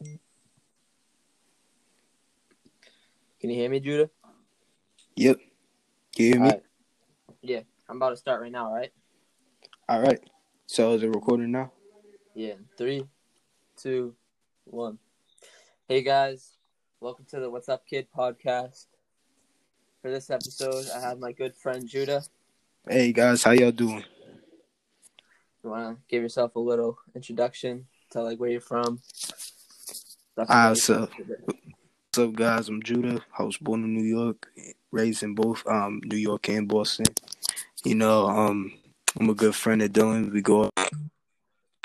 Can you hear me, Judah? Yep. Can you hear me? Alright. Yeah, I'm about to start right now, right? All right. So is it recording now? Yeah. Three, two, one. Hey guys, welcome to the What's Up Kid podcast. For this episode, I have my good friend Judah. Hey guys, how y'all doing? You wanna give yourself a little introduction? Tell like where you're from. Stuff Ah, like so- What's up, guys? I'm Judah. I was born in New York, raised in both um New York and Boston. You know, um, I'm a good friend of Dylan. We go up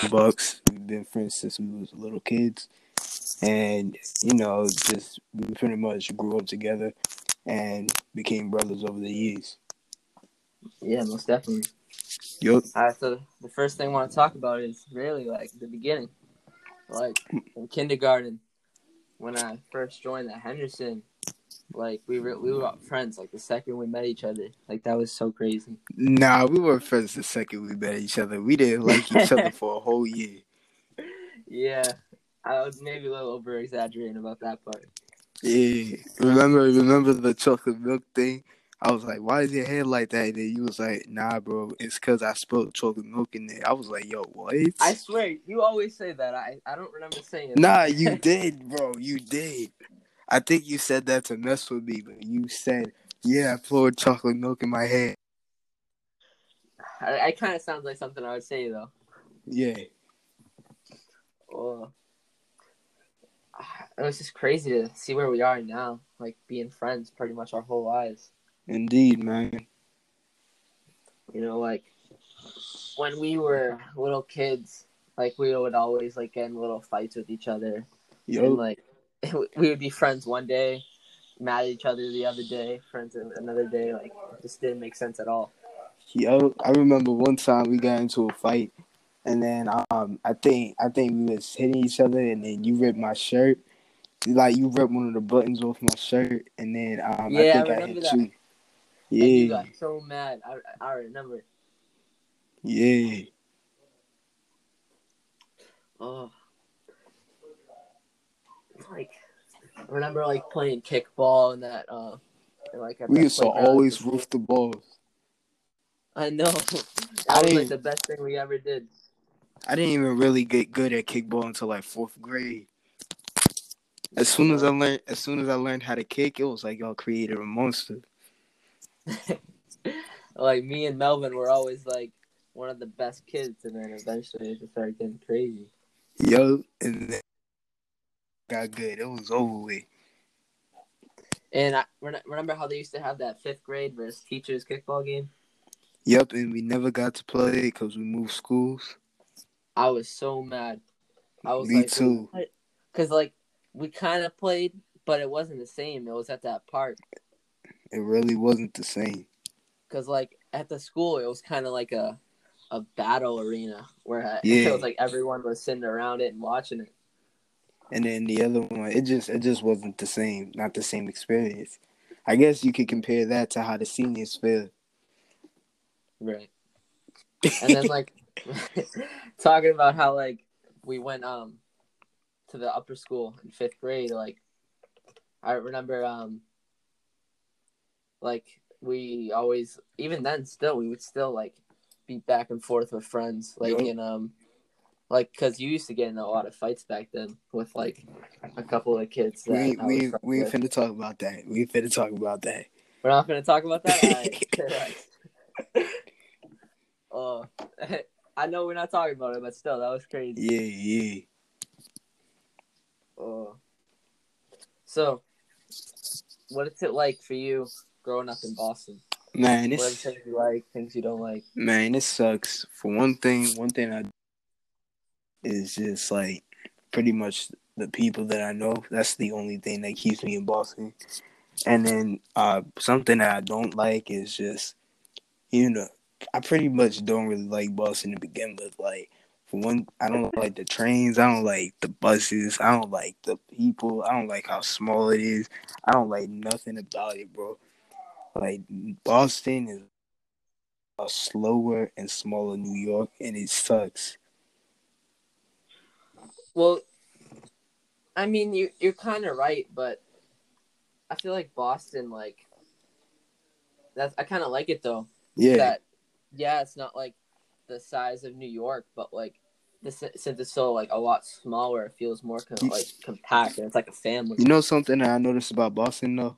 Bucks. We've been friends since we was little kids, and you know, just we pretty much grew up together and became brothers over the years. Yeah, most definitely. Yup. Alright, so the first thing I want to talk about is really like the beginning. Like in kindergarten, when I first joined at Henderson, like we were we were friends like the second we met each other. Like that was so crazy. Nah, we were friends the second we met each other. We didn't like each other for a whole year. Yeah. I was maybe a little over exaggerating about that part. Yeah, remember remember the chocolate milk thing? I was like, "Why is your hair like that?" And then you was like, "Nah, bro, it's cause I spilled chocolate milk in there." I was like, "Yo, what?" I swear, you always say that. I, I don't remember saying it. Nah, you did, bro. You did. I think you said that to mess with me, but you said, "Yeah, I poured chocolate milk in my hair." I, I kind of sounds like something I would say though. Yeah, Well, it was just crazy to see where we are now, like being friends pretty much our whole lives. Indeed, man. You know, like when we were little kids, like we would always like get in little fights with each other, and like we would be friends one day, mad at each other the other day, friends another day. Like it just didn't make sense at all. yo, I remember one time we got into a fight, and then um, I think I think we was hitting each other, and then you ripped my shirt. Like you ripped one of the buttons off my shirt, and then um, Yeah, I I think I, remember hit that. you. And you got so mad. I I remember. yeah. Oh, like I remember like playing kickball and that. Uh, and, like at We used to always roof the balls. I know. that I was like the best thing we ever did. I didn't even really get good at kickball until like fourth grade. As soon as I learned, as soon as I learned how to kick, it was like y'all created a monster. like me and Melvin were always like one of the best kids, and then eventually it just started getting crazy. Yo, and then got good. It was over with. And I remember how they used to have that fifth grade versus teachers kickball game. Yep, and we never got to play because we moved schools. I was so mad. I was Me like, too. Because like we kind of played, but it wasn't the same. It was at that park. It really wasn't the same. Because like at the school, it was kind of like a a battle arena where Yeah. it was like everyone was sitting around it and watching it. And then the other one, it just it just wasn't the same. Not the same experience. I guess you could compare that to how the seniors feel. Right. And then like talking about how like we went um to the upper school in fifth grade, like I remember um like we always even then still we would still like be back and forth with friends like Yup. in um like because you used to get in a lot of fights back then with like a couple of kids that we we was ain't- friends we with. finna talk about that. We finna talk about that. We're not gonna talk about that. Oh, I know we're not talking about it, but still, that was crazy. Yeah, yeah. Oh. So, what is it like for you growing up in Boston? Man, What are the it's things you like, things you don't like? man, it sucks. For one thing, one thing I is just like pretty much the people that I know. That's the only thing that keeps me in Boston. And then uh something that I don't like is just you know, I pretty much don't really like Boston to begin with. Like for one, I don't like the trains, I don't like the buses, I don't like the people, I don't like how small it is. I don't like nothing about it, bro. Like Boston is a slower and smaller New York, and it sucks. Well, I mean, you you're kind of right, but I feel like Boston, like that's I kind of like it though. Yeah, That yeah, it's not like the size of New York, but like this since it's so like a lot smaller, it feels more com- like compact, and it's like a family. you know something that I noticed about Boston though.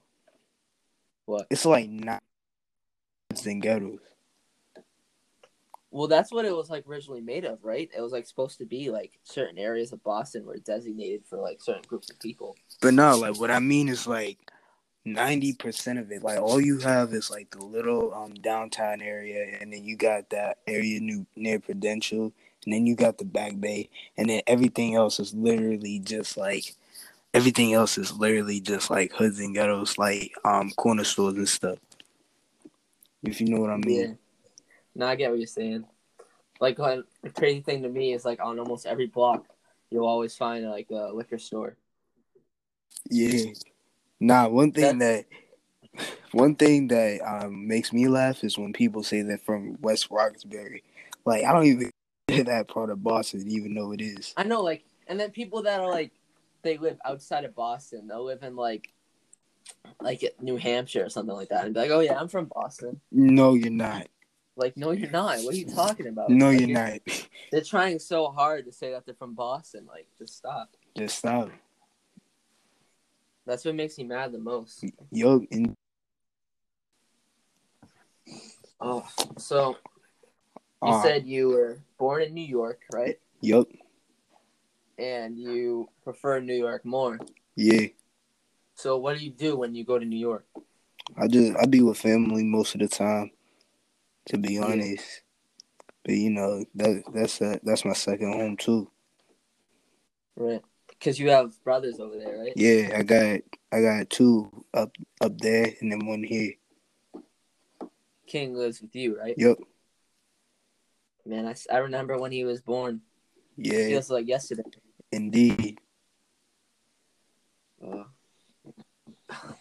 What? It's like not than ghettos. Well, that's what it was like originally made of, right? It was like supposed to be like certain areas of Boston were designated for like certain groups of people. But no, like what I mean is like ninety percent of it. Like all you have is like the little um downtown area, and then you got that area new near Prudential, and then you got the Back Bay, and then everything else is literally just like everything else is literally just like hoods and ghettos, like um corner stores and stuff. If you know what I mean. Yeah. No, I get what you're saying. Like when, the crazy thing to me is like on almost every block, you'll always find like a liquor store. Yeah. Nah, one thing that one thing that um makes me laugh is when people say they're from West Roxbury. Like I don't even hear that part of Boston, even though it is. I know, like, and then people that are like, they live outside of Boston. They'll live in like, like New Hampshire or something like that, and be like, "Oh yeah, I'm from Boston." No, you're not. Like, no, you're not. What are you talking about? No, Like, you're not. They're trying so hard to say that they're from Boston. Like, just stop. Just stop. That's what makes me mad the most. Yo, and Oh, so you uh, said you were born in New York, right? yup, And you prefer New York more. yeah. So what do you do when you go to New York? I just I be with family most of the time, to be honest. But you know that that's a, that's my second home too. Right. Because you have brothers over there, right? Yeah, I got I got two up up there and then one here. King lives with you, right? Yup, Man, I, I remember when he was born. It yeah, feels like yesterday. Indeed. Uh,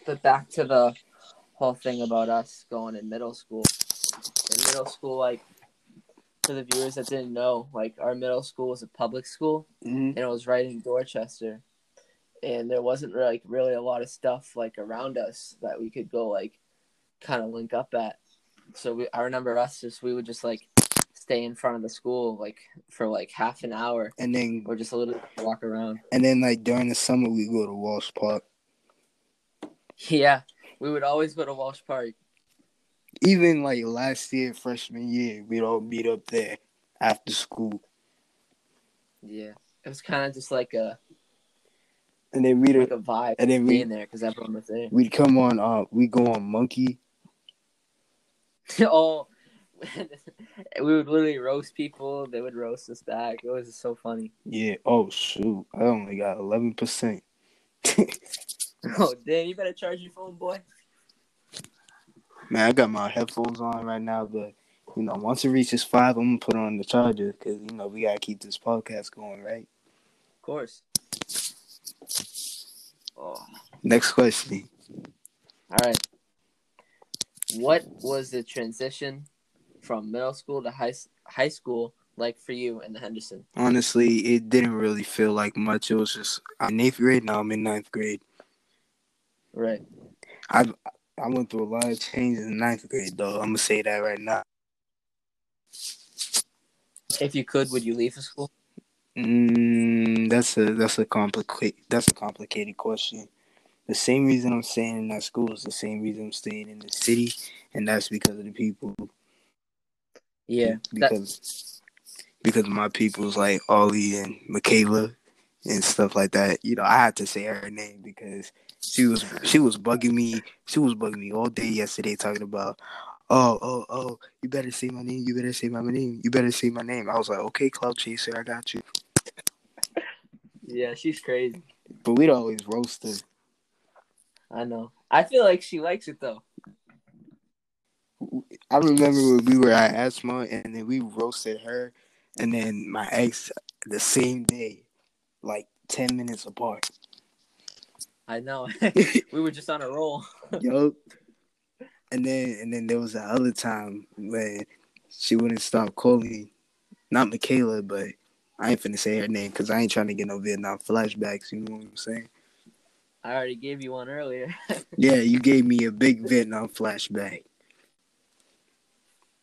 but back to the whole thing about us going in middle school. In middle school, like, for the viewers that didn't know, like, our middle school was a public school. hmm and it was right in Dorchester. And there wasn't like really a lot of stuff like around us that we could go like kind of link up at. So we, I remember us just we would just like stay in front of the school like for like half an hour And then or just a little walk around. and then like during the summer we go to Walsh Park. Yeah, we would always go to Walsh Park. Even like last year, freshman year, we'd all meet up there after school. Yeah, it was kind of just like a And then we'd like a vibe and then we being there because everyone was there. we'd come on uh we go on Monkey. oh, we would literally roast people. They would roast us back. It was so funny. Yeah. Oh shoot. I only got eleven percent. Oh, damn, you better charge your phone, boy. Man, I got my headphones on right now, but you know, once it reaches five, I'm gonna put on the charger because you know we gotta keep this podcast going, right? Of course. Oh, Next question. all right. What was the transition from middle school to high high school like for you and the Henderson? Honestly, it didn't really feel like much. It was just I'm in eighth grade now. I'm in ninth grade. Right. I I went through a lot of changes in ninth grade, though. I'm gonna say that right now. If you could, would you leave the school? Mm, that's a that's a complicated that's a complicated question. The same reason I'm staying in that school is the same reason I'm staying in the city, and that's because of the people. Yeah. Because because my people's like Ollie and Michaela and stuff like that. You know, I had to say her name because she was she was bugging me. She was bugging me all day yesterday, talking about, oh oh oh, you better say my name. You better say my name. You better say my name. I was like, okay, Cloud Chaser, I got you. yeah, she's crazy. But we'd always roast her. I know. I feel like she likes it though. I remember when we were at Asthma and then we roasted her and then my ex the same day, like ten minutes apart. I know. we were just on a roll. Yup. And then and then there was the other time when she wouldn't stop calling, not Michaela, but I ain't finna say her name because I ain't trying to get no Vietnam flashbacks. You know what I'm saying? I already gave you one earlier. Yeah, you gave me a big Vietnam flashback.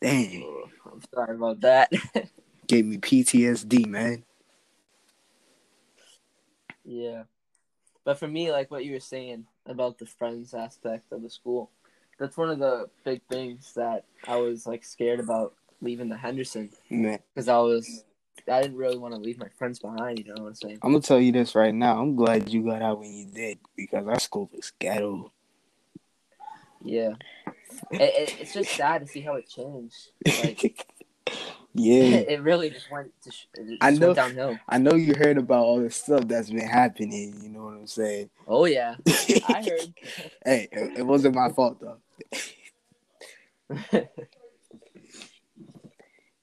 Dang, I'm sorry about that. gave me PTSD, man. yeah. But for me, like what you were saying about the friends aspect of the school, that's one of the big things that I was like scared about leaving the Henderson because I was I didn't really want to leave my friends behind. You know what I'm saying? I'm gonna tell you this right now. I'm glad you got out when you did because our school was ghetto. Yeah. It, it, it's just sad to see how it changed. Like yeah, it really just went to sh- just I know. downhill. I know you heard about all the stuff that's been happening. You know what I'm saying? Oh yeah, I heard. hey, it, it wasn't my fault though.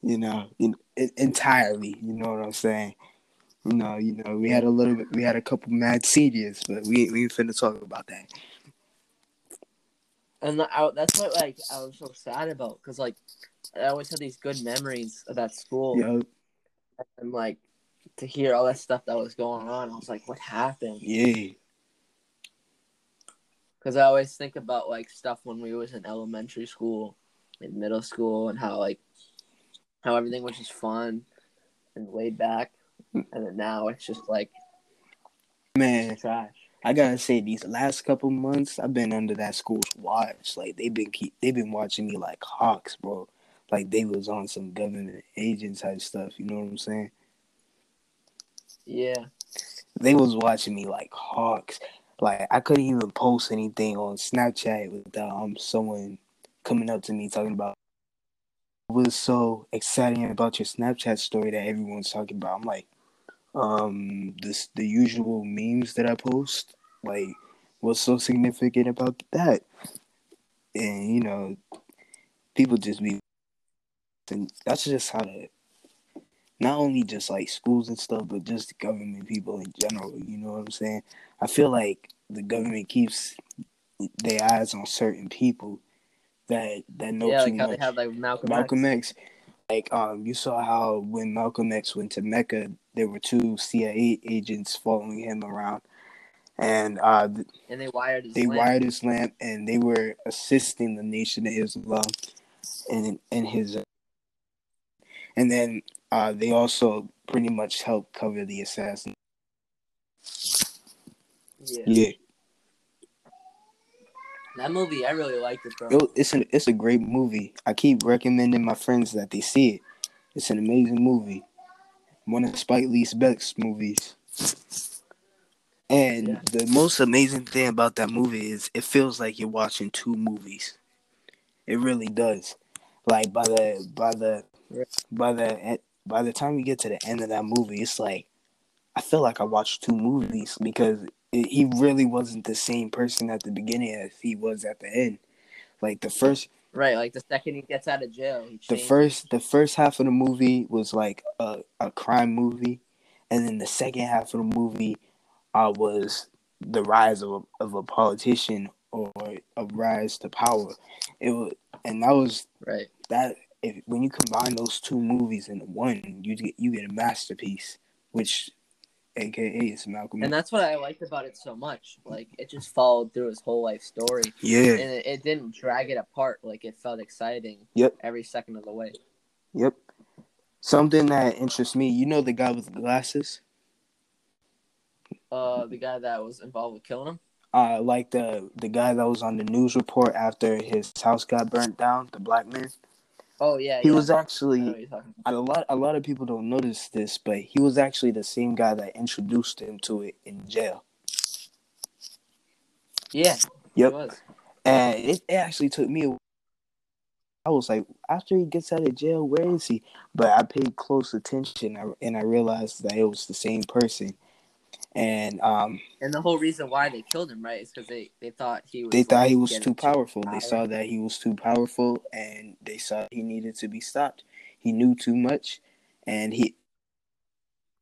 You know, in, in, entirely. You know what I'm saying? You know, you know, we had a little bit, we had a couple mad seniors, but we we ain't finna talk about that. And I, that's what like I was so sad about because like I always had these good memories of that school, and like to hear all that stuff that was going on, I was like, what happened? yeah, Because I always think about like stuff when we was in elementary school, in middle school, and how like how everything was just fun and laid back, and then now it's just like man. trash. I gotta say, these last couple months, I've been under that school's watch. Like they've been keep, they've been watching me like hawks, bro. Like they was on some government agent type stuff. You know what I'm saying? Yeah, They was watching me like hawks. Like I couldn't even post anything on Snapchat without um someone coming up to me talking about was so exciting about your Snapchat story that everyone's talking about. I'm like, um, this the usual memes that I post. Like, what's so significant about that? And you know, people just be, and that's just how the not only just like schools and stuff, but just government people in general. You know what I'm saying? I feel like the government keeps their eyes on certain people that that know yeah, too like how much. they had like Malcolm, Malcolm X. X. Like um, you saw how when Malcolm X went to Mecca, there were two CIA agents following him around, and uh, and they wired his they lamp. wired his lamp, and they were assisting the Nation of Islam in in his. And then uh, they also pretty much helped cover the assassin. Yeah. Yeah, that movie I really liked it, bro. It- it's an it's a great movie. I keep recommending my friends that they see it. It's an amazing movie. One of Spike Lee's best movies. And Yeah. the most amazing thing about that movie is it feels like you're watching two movies. It really does. Like by the by the by the by the time you get to the end of that movie, it's like I feel like I watched two movies because it, he really wasn't the same person at the beginning as he was at the end. Like the first Right, like the second he gets out of jail, he the first the first half of the movie was like a, a crime movie and then the second half of the movie uh, was the rise of a, of a politician or a rise to power it was and that was right. that if when you combine those two movies into one you get you get a masterpiece which aka is malcolm And that's what I liked about it so much. Like it just followed through his whole life story, yeah and it, it didn't drag it apart. Like it felt exciting. Yep. Every second of the way. yep something that interests me you know the guy with the glasses Uh, the guy that was involved with killing him. uh, like the the guy that was on the news report after his house got burnt down, the black man. Oh yeah, He yeah. was actually a lot. A lot of people don't notice this, but he was actually the same guy that introduced him to it in jail. Yeah. Yep. Was. And it, it actually took me. a- I was like, after he gets out of jail, where is he? But I paid close attention, and I realized that it was the same person. And um, And the whole reason why they killed him, right, is because they, they thought he was. they thought he was too powerful. They saw that he was too powerful, and they saw he needed to be stopped. He knew too much, and he,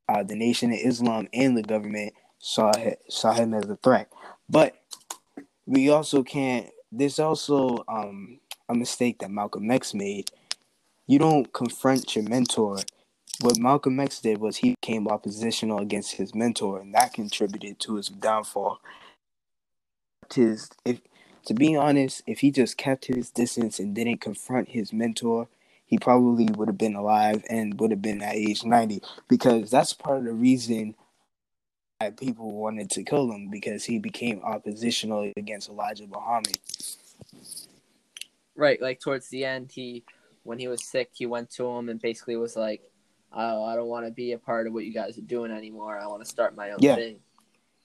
uh, the Nation of Islam and the government saw hi- saw him as a threat. But we also can't. There's also um, a mistake that Malcolm X made. You don't confront your mentor what Malcolm X did was he became oppositional against his mentor, and that contributed to his downfall. His, if to be honest, if he just kept his distance and didn't confront his mentor, he probably would have been alive and would have been at age 90 because that's part of the reason that people wanted to kill him because he became oppositional against Elijah Muhammad. Right, like towards the end, he when he was sick, he went to him and basically was like, "Oh, I don't want to be a part of what you guys are doing anymore. I want to start my own Yeah. thing."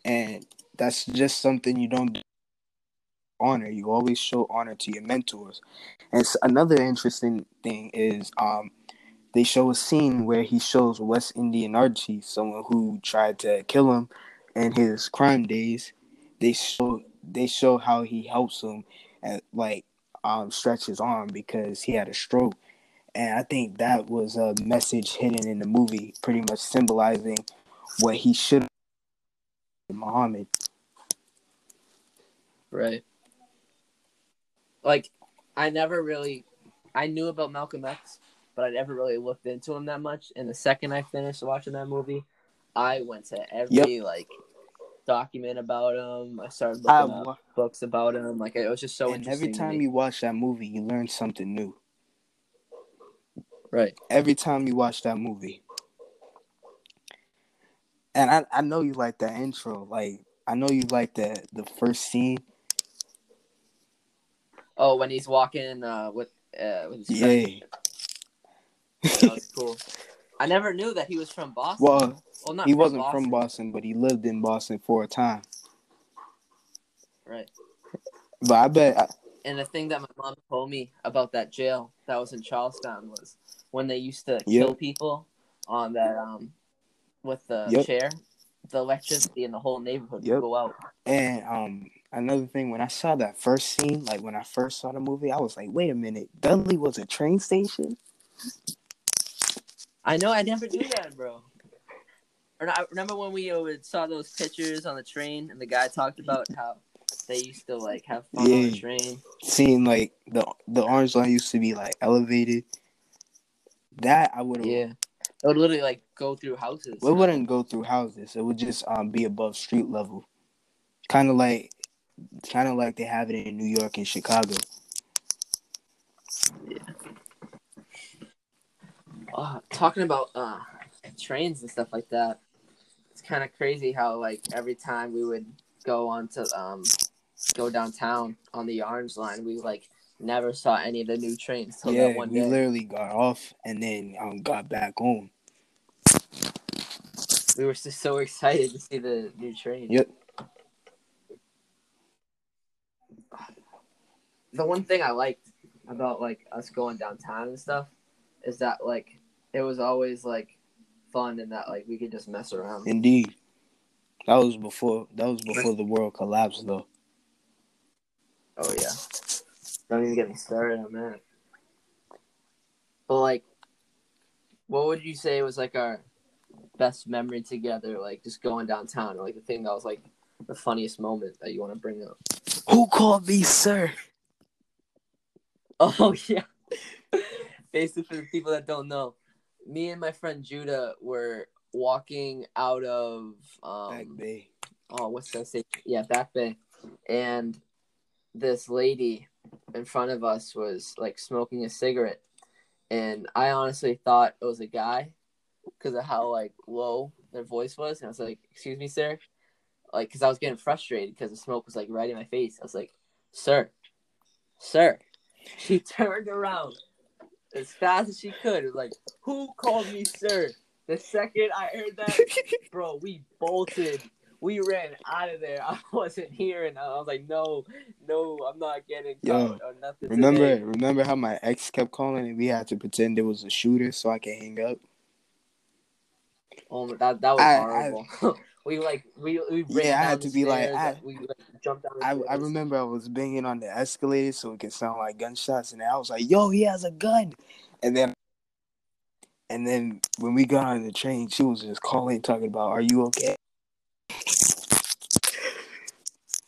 And that's just something you don't do. honor. You always show honor to your mentors. And another interesting thing is um they show a scene where he shows West Indian Archie, someone who tried to kill him in his crime days. They show they show how he helps him and like um stretch his arm because he had a stroke. And I think that was a message hidden in the movie, pretty much symbolizing what he should have Muhammad. Right. Like, I never really, I knew about Malcolm X, but I never really looked into him that much. And the second I finished watching that movie, I went to every like document about him. I started looking I up books about him. Like, it was just so and interesting. every time me. you watch that movie, you learn something new. Right. Every time you watch that movie. And I, I know you like that intro. Like I know you like the the first scene. Oh, when he's walking uh, with uh, with his Yeah. that was cool. I never knew that he was from Boston. Well, well, not he from wasn't Boston. from Boston, but he lived in Boston for a time. Right. But I bet I, And the thing that my mom told me about that jail that was in Charlestown was when they used to Yep. kill people on that um with the Yep. chair, the electricity in the whole neighborhood Yep. would go out. and um another thing when I saw that first scene, like when I first saw the movie, I was like, wait a minute, Dudley was a train station? I know I never knew that, bro. Or I remember when we uh, saw those pictures on the train and the guy talked about how they used to like have fun on the train. Seeing like the the orange line used to be like elevated. That I would have Yeah. It would literally like go through houses. It wouldn't go through houses. It would just um be above street level, kind of like, kind of like they have it in New York and Chicago. Yeah. Uh, talking about uh, trains and stuff like that, it's kind of crazy how like every time we would go on to um go downtown on the Orange Line, we like never saw any of the new trains till yeah, that one we literally got off and then um got back home. we were just so excited to see the new train. Yep. The one thing I liked about like us going downtown and stuff is that like it was always like fun and that like we could just mess around. Indeed, that was before that was before the world collapsed though. Oh yeah. Don't even get me started on that. But like, what would you say was like our best memory together? Like just going downtown, or like the thing that was like the funniest moment that you want to bring up. Who called me sir? Oh yeah. Basically, for the people that don't know, me and my friend Judah were walking out of Back um, Bay. oh, what's that say? Yeah, Back Bay. And this lady in front of us was like smoking a cigarette. And I honestly thought it was a guy because of how like low their voice was. And I was like, Excuse me, sir. Like, because I was getting frustrated because the smoke was like right in my face. I was like, Sir, sir. She turned around as fast as she could. It was like, Who called me, sir? The second I heard that, bro, we bolted. We ran out of there. I wasn't here, and I was like, no, no, I'm not getting Yo, caught or nothing. Remember, today. remember how my ex kept calling and we had to pretend it was a shooter so I could hang up. Oh, my- that that was I- I- horrible. we like we we ran Yeah, I had to be like, I- we like, jumped down. I, I remember I was banging on the escalator so it could sound like gunshots, and I was like, "Yo, he has a gun!" And then, and then when we got on the train, she was just calling, talking about, "Are you okay?"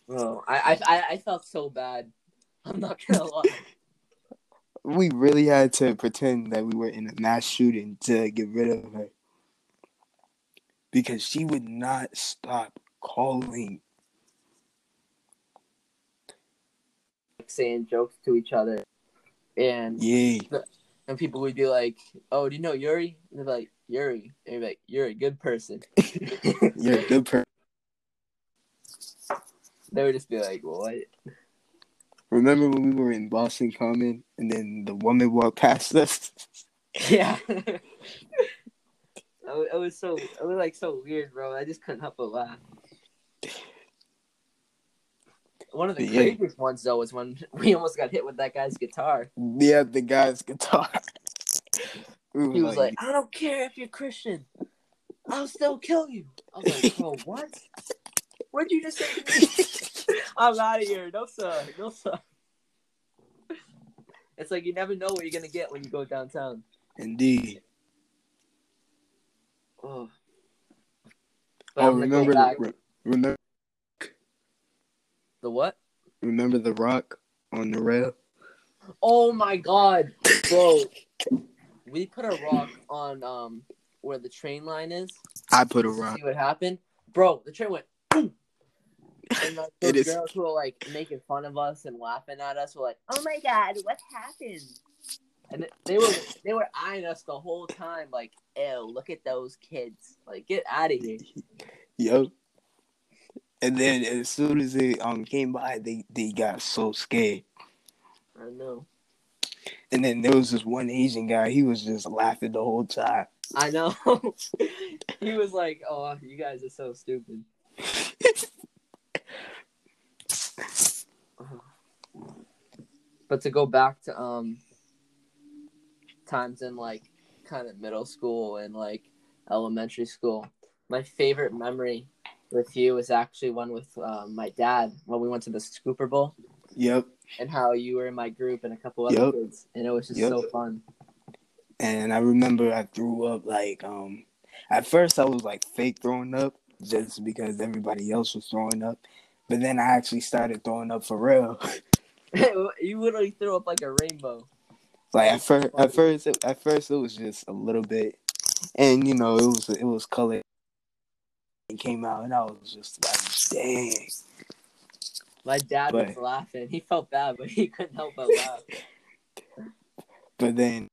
Bro, I, I I felt so bad. I'm not gonna lie. we really had to pretend that we were in a mass shooting to get rid of her because she would not stop calling. saying jokes to each other, and Yeah, and people would be like, "Oh, do you know Yuri?" And they're like, "Yuri," and you're like, "You're a good person." you're a good person. they would just be like, "What?" Remember when we were in Boston Common and then the woman walked past us? Yeah. it was so it was like so weird, bro. I just couldn't help but laugh. One of the Yeah. craziest ones though was when we almost got hit with that guy's guitar. yeah, the guy's guitar. We He was like, "I don't care if you're Christian, I'll still kill you." I was like, "Bro, what? What'd you just say to me?" I'm out of here. No sir, no sir. It's like you never know what you're gonna get when you go downtown. indeed. Oh. But Oh, I'm gonna go remember, back- re- remember, the what? remember the rock on the rail? Oh my god, bro. We put a rock on um where the train line is. I put a rock. See what happened, bro? The train went boom, and like It those is- girls who were like making fun of us and laughing at us were like, "Oh my god, what happened?" And they were they were eyeing us the whole time, like, "Ew, look at those kids! Like, get out of here!" Yo. And then as soon as they um came by, they they got so scared. I know, And then there was this one Asian guy. He was just laughing the whole time. I know. he was like, "Oh, you guys are so stupid." But to go back to um times in like kind of middle school and like elementary school, my favorite memory with you is actually one with um, my dad when we went to the Scooper Bowl Yep. and how you were in my group and a couple other Yep. kids, and it was just Yep. so fun. And I remember I threw up like um at first I was like fake throwing up just because everybody else was throwing up. But then I actually started throwing up for real. you literally threw up like a rainbow. like at first at first at first it was just a little bit. And you know, it was it was colored. It came out and I was just like, dang. My dad was laughing. He felt bad, but he couldn't help but laugh. But then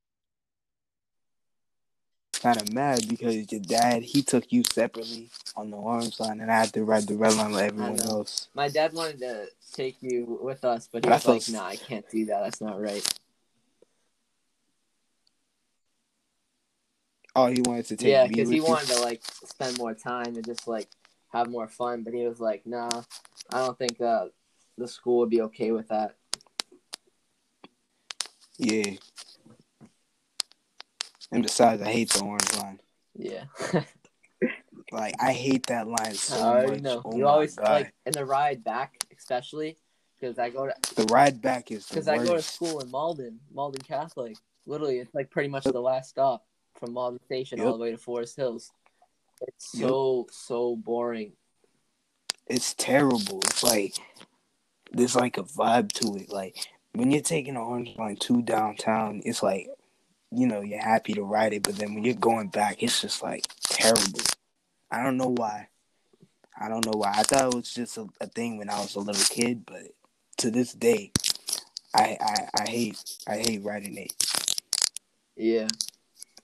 kind of mad because your dad he took you separately on the orange line and I had to ride the red line with everyone else. My dad wanted to take you with us, but he was like, felt- "Nah, I can't do that. That's not right." Oh, he wanted to take yeah, me because he you? wanted to like spend more time and just like have more fun. But he was like, "Nah, I don't think uh, the school would be okay with that." Yeah. And besides, I hate the orange line. Yeah, Like I hate that line so I already much. know. Oh you always god. like in the ride back, especially because I go to the ride back is because I go to school in Malden, Malden Catholic. Literally, it's like pretty much the last stop from Malden Station all the way to Forest Hills. It's so so boring. It's terrible. It's like there's like a vibe to it. Like when you're taking the orange line to downtown, it's like you know you're happy to ride it, but then when you're going back, it's just like terrible. I don't know why. I don't know why. I thought it was just a, a thing when I was a little kid, but to this day, I I, I hate I hate riding it. Yeah.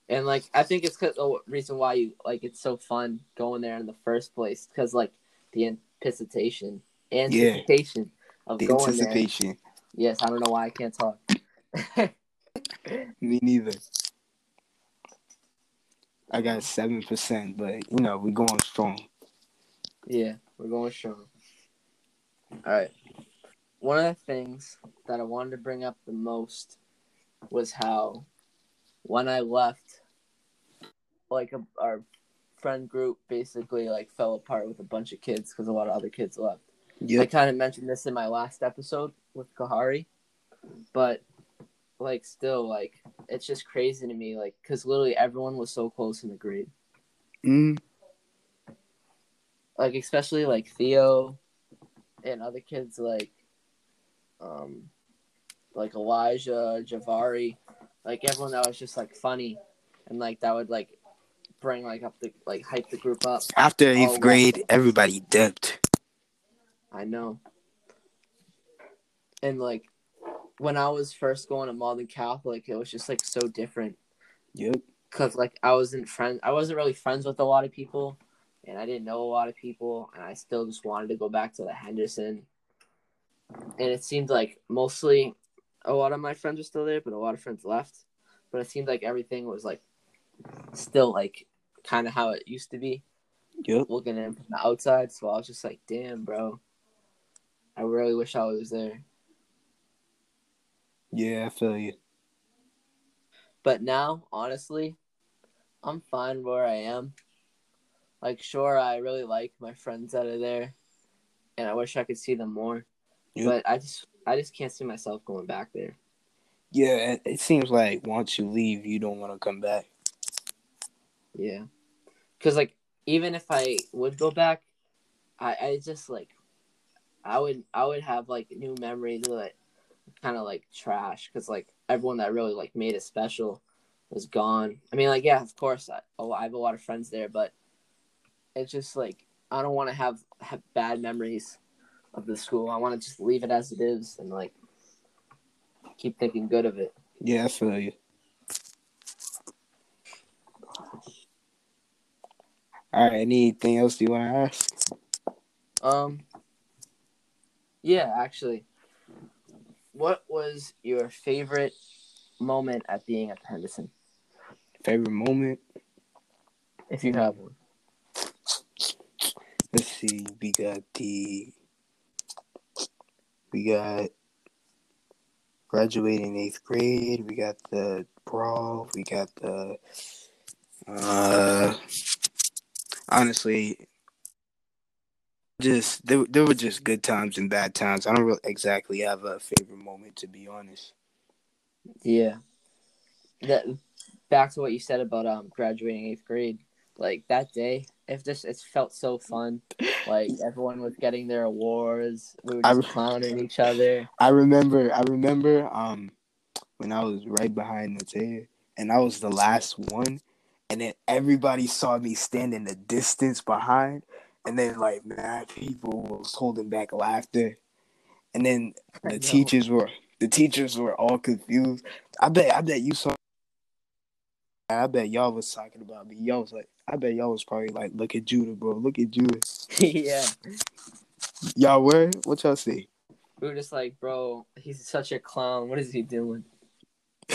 And like I think it's cause the reason why you like it's so fun going there in the first place because like the anticipation anticipation of The going anticipation. there. Yes, I don't know why I can't talk. Me neither. I got seven percent, but you know we're going strong. yeah, we're going strong. All right. One of the things that I wanted to bring up the most was how when I left, like a, our friend group basically like fell apart with a bunch of kids because a lot of other kids left. I kind of mentioned this in my last episode with Kahari, but like still like it's just crazy to me like because literally everyone was so close in the grade Mm, like especially like Theo and other kids like um like Elijah, Javari, like everyone that was just like funny, and like that would like bring like up the like hype the group up. After eighth Oh, grade, everybody dipped. I know. And like when I was first going to Malden Catholic, it was just like so different Yep. because like I wasn't friend, I wasn't really friends with a lot of people, and I didn't know a lot of people, and I still just wanted to go back to the Henderson. And it seemed like mostly a lot of my friends were still there, but a lot of friends left. But it seemed like everything was like still like kind of how it used to be Yep. looking in from the outside. So I was just like, damn, bro. I really wish I was there. Yeah, I feel you. But now, honestly, I'm fine where I am. Like, sure, I really like my friends that are there, and I wish I could see them more. But I just, I just can't see myself going back there. Yeah, it, it seems like once you leave, you don't want to come back. Yeah, because like even if I would go back, I, I just like, I would, I would have like new memories that kind of like trash because like everyone that really like made it special was gone. I mean, like yeah, of course, I, oh, I have a lot of friends there, but it's just like I don't want to have have bad memories of the school. I want to just leave it as it is and like keep thinking good of it. Yeah, I feel you. All right. Anything else you want to ask? Um. Yeah, actually, what was your favorite moment at being at Henderson, Favorite moment? if you have one? Let's see. We got the. We got graduating eighth grade. We got the brawl. We got the. Uh, honestly, just there, there were just good times and bad times. I don't really exactly have a favorite moment, to be honest. Yeah. That back to what you said about um graduating eighth grade. Like that day, if this it felt so fun. Like everyone was getting their awards. We were I- just clowning each other. I remember, I remember, um, when I was right behind the Natea, and I was the last one, and then everybody saw me stand in the distance behind, and then like mad people was holding back laughter, and then the teachers were the teachers were all confused. I bet, I bet you saw. I bet y'all was talking about me. Y'all was like, I bet y'all was probably like, look at Judah, bro. Look at Judah. yeah. Y'all were? What y'all see? We were just like, bro, he's such a clown. What is he doing?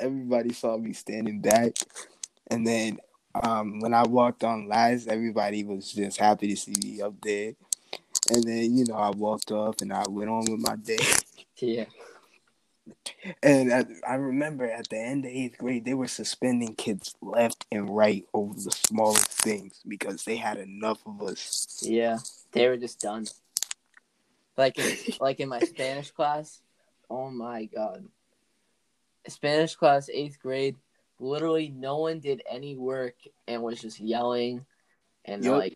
everybody saw me standing back and then um when i walked on last everybody was just happy to see me up there and then you know i walked off and i went on with my day Yeah. and I, I remember at the end of eighth grade they were suspending kids left and right over the smallest things because they had enough of us Yeah, they were just done. Like, in, like in my Spanish class. Oh my god, Spanish class, eighth grade. Literally, no one did any work and was just yelling and Yup. like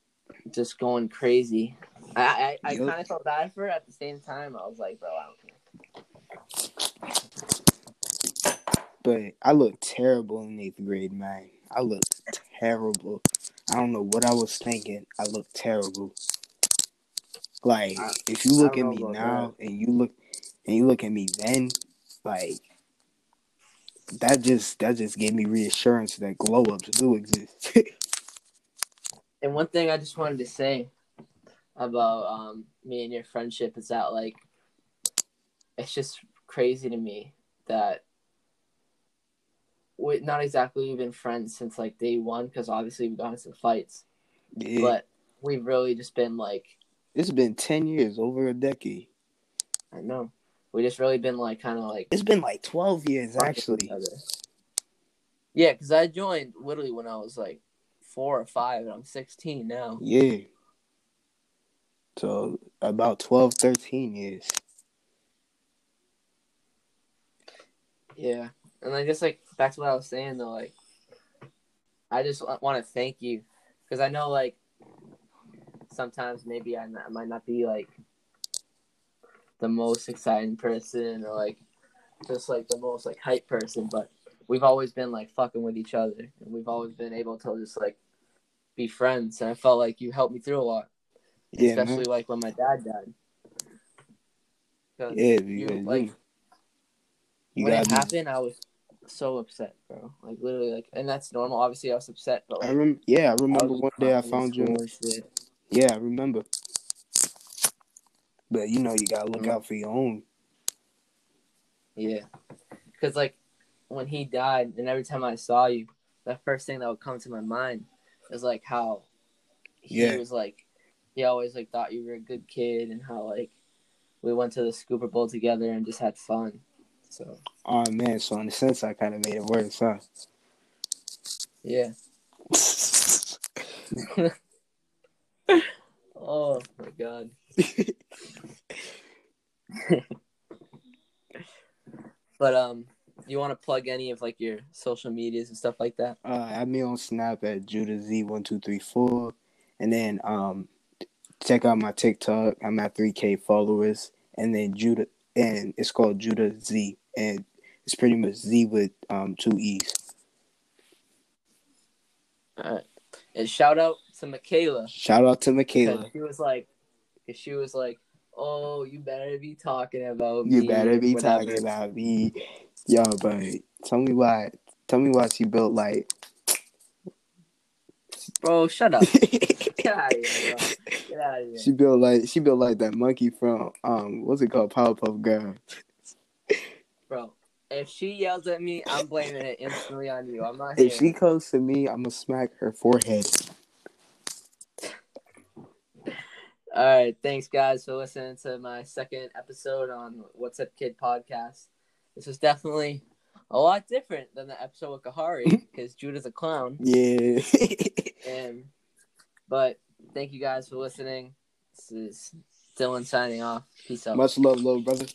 just going crazy. I I, I kind of felt bad for it. At the same time, I was like, bro, I don't care. but i looked terrible in eighth grade man i looked terrible i don't know what i was thinking i looked terrible like I- if you look at me now and you look and you look at me then like that just that just gave me reassurance that glow ups do exist. And one thing I just wanted to say about um, me and your friendship is that like it's just crazy to me that we not exactly we've been friends since like day one because obviously we've gotten some fights, yeah. but we've really just been like it's been 10 years over a decade. I know we just really been like kind of like it's been like 12 years actually. Yeah, because I joined literally when I was like four or five, and I'm 16 now. yeah so about 12 13 years Yeah, and I guess like back to what I was saying though, like I just want to thank you because I know like sometimes maybe I, not, I might not be like the most exciting person or like just like the most like hype person, but we've always been like fucking with each other and we've always been able to just like be friends and I felt like you helped me through a lot. Yeah, especially man. like when my dad died. Yeah, you, like you, when it gotta happened, I was so upset, bro. Like literally, like, and that's normal. Obviously, I was upset, but I like. Yeah, I I remember was one day I found you. Yeah, I remember. But you know, you gotta look Mhm. out for your own. Yeah, because like when he died, and every time I saw you, the first thing that would come to my mind is like how he Yeah. was like he always like thought you were a good kid, and how like we went to the Scooper Bowl together and just had fun. So Oh man, so in a sense, I kind of made it worse, huh? yeah. oh my god. But um, you want to plug any of like your social medias and stuff like that? uh, add me on Snap at Judah Z one two three four, and then um, check out my TikTok. I'm at three K followers, and then Judah, and it's called Judah Z, and it's pretty much Z with um two E's. All right. And shout out to Michaela Shout out to Michaela. she was like, she was like, oh, you better be talking about me. You better be whatever." talking about me, yo. But tell me why. Tell me why she built like. Bro, shut up. Get out of here, bro. Get out of here. She built like she built like that monkey from um what's it called Powerpuff Girl. Bro, if she yells at me, I'm blaming it instantly on you. I'm not If she comes to me, I'm gonna smack her forehead. All right, thanks guys for listening to my second episode on What's Up Kid podcast. This was definitely a lot different than the episode with Kahari because Judah's a clown. Yeah. And but thank you guys for listening. This is Dylan signing off. Peace out. Much love, little brother.